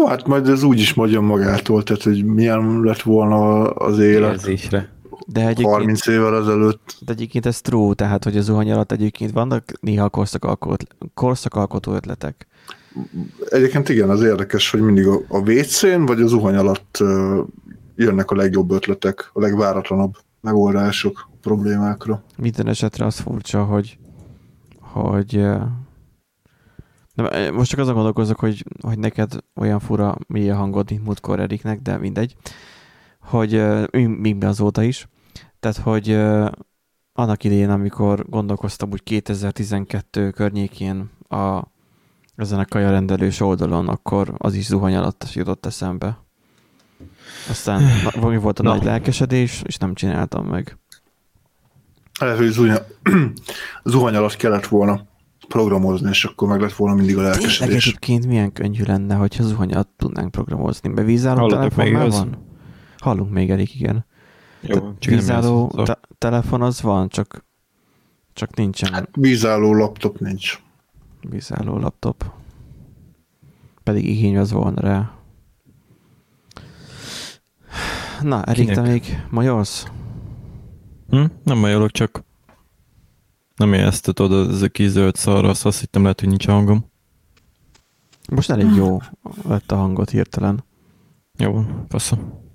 Jó, hát majd ez úgy is magyar magától, tehát hogy milyen lett volna az élet Érzésre. De egyébként, 30 évvel ezelőtt. de egyébként ez true, tehát hogy a zuhany alatt egyébként vannak néha korszakalkot, korszakalkotó ötletek. Egyébként igen, az érdekes, hogy mindig a, a WC-n vagy a zuhany alatt ö, jönnek a legjobb ötletek, a legváratlanabb megoldások problémákra. Minden esetre az furcsa, hogy, hogy de most csak azon gondolkozok, hogy, hogy neked olyan fura mi a hangod, mint múltkor Eriknek, de mindegy, hogy mi- még azóta is. Tehát, hogy annak idején, amikor gondolkoztam úgy 2012 környékén a, ezen a kajarendelős oldalon, akkor az is zuhany alatt jutott eszembe. Aztán valami volt a Na. nagy lelkesedés, és nem csináltam meg. Lehet, hogy zuhany, zuhany alatt kellett volna programozni, és akkor meg lett volna mindig a Tényleg lelkesedés. egyébként milyen könnyű lenne, hogyha zuhany alatt tudnánk programozni. Be vízálló Hallotok telefon még már igaz? van? Hallunk még elég, igen. Jó, nem vízálló te- telefon az van, csak, csak nincsen Hát vízálló laptop nincs. vízálló laptop. Pedig igény az volna rá. Na, Erik, te még majolsz? Hm? Nem majolok, csak nem érezted oda ez a kis zöld szarra, azt, hittem lehet, hogy nincs hangom. Most elég jó lett a hangot hirtelen. Jó, faszom.